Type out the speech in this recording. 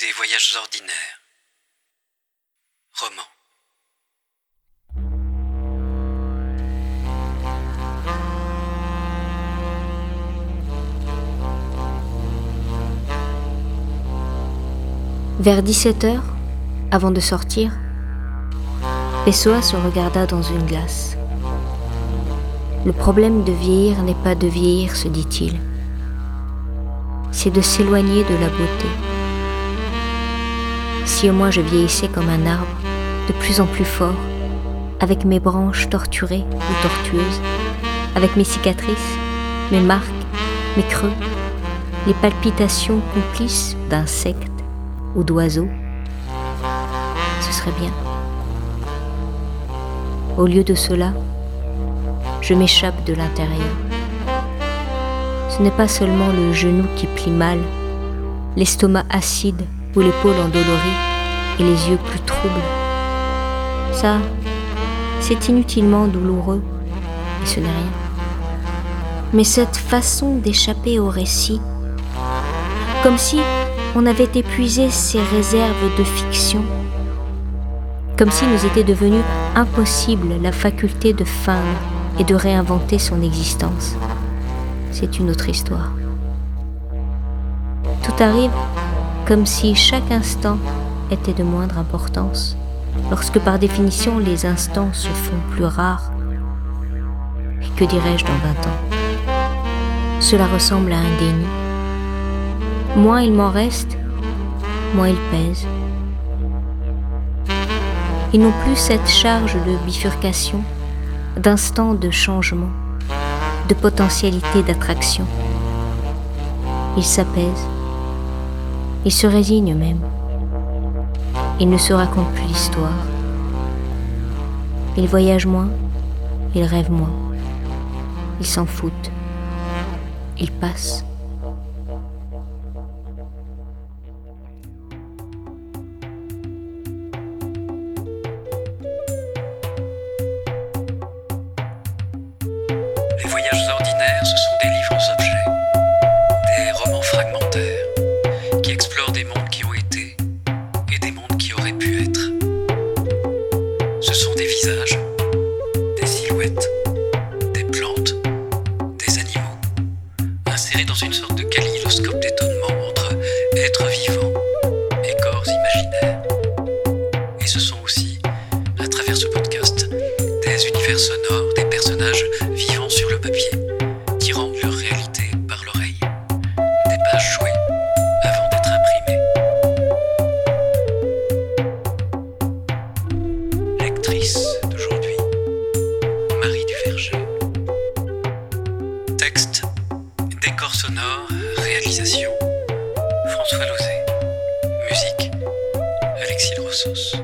des voyages ordinaires. Roman. Vers 17 heures, avant de sortir, Pessoa se regarda dans une glace. Le problème de vieillir n'est pas de vieillir, se dit-il. C'est de s'éloigner de la beauté. Si au moins je vieillissais comme un arbre, de plus en plus fort, avec mes branches torturées ou tortueuses, avec mes cicatrices, mes marques, mes creux, les palpitations complices d'insectes ou d'oiseaux, ce serait bien. Au lieu de cela, je m'échappe de l'intérieur. Ce n'est pas seulement le genou qui plie mal, l'estomac acide ou l'épaule endolorie et les yeux plus troubles. Ça, c'est inutilement douloureux et ce n'est rien. Mais cette façon d'échapper au récit, comme si on avait épuisé ses réserves de fiction, comme s'il nous était devenu impossible la faculté de feindre et de réinventer son existence. C'est une autre histoire. Tout arrive comme si chaque instant était de moindre importance, lorsque par définition les instants se font plus rares. Et que dirais-je dans 20 ans? Cela ressemble à un déni. Moins il m'en reste, moins il pèse. Ils n'ont plus cette charge de bifurcation, d'instant de changement, de potentialité d'attraction. Ils s'apaisent, ils se résignent même. Ils ne se racontent plus l'histoire. Ils voyagent moins, ils rêvent moins. Ils s'en passent. Les voyages des visages, des silhouettes, des plantes, des animaux, insérés dans une sorte de kaléidoscope d'étonnement entre êtres vivants et corps imaginaires. Et ce sont aussi, à travers ce podcast, des univers sonores, des personnages vivant sur le papier, sonore, réalisation, François Lozé. Musique, Alexis Rossos.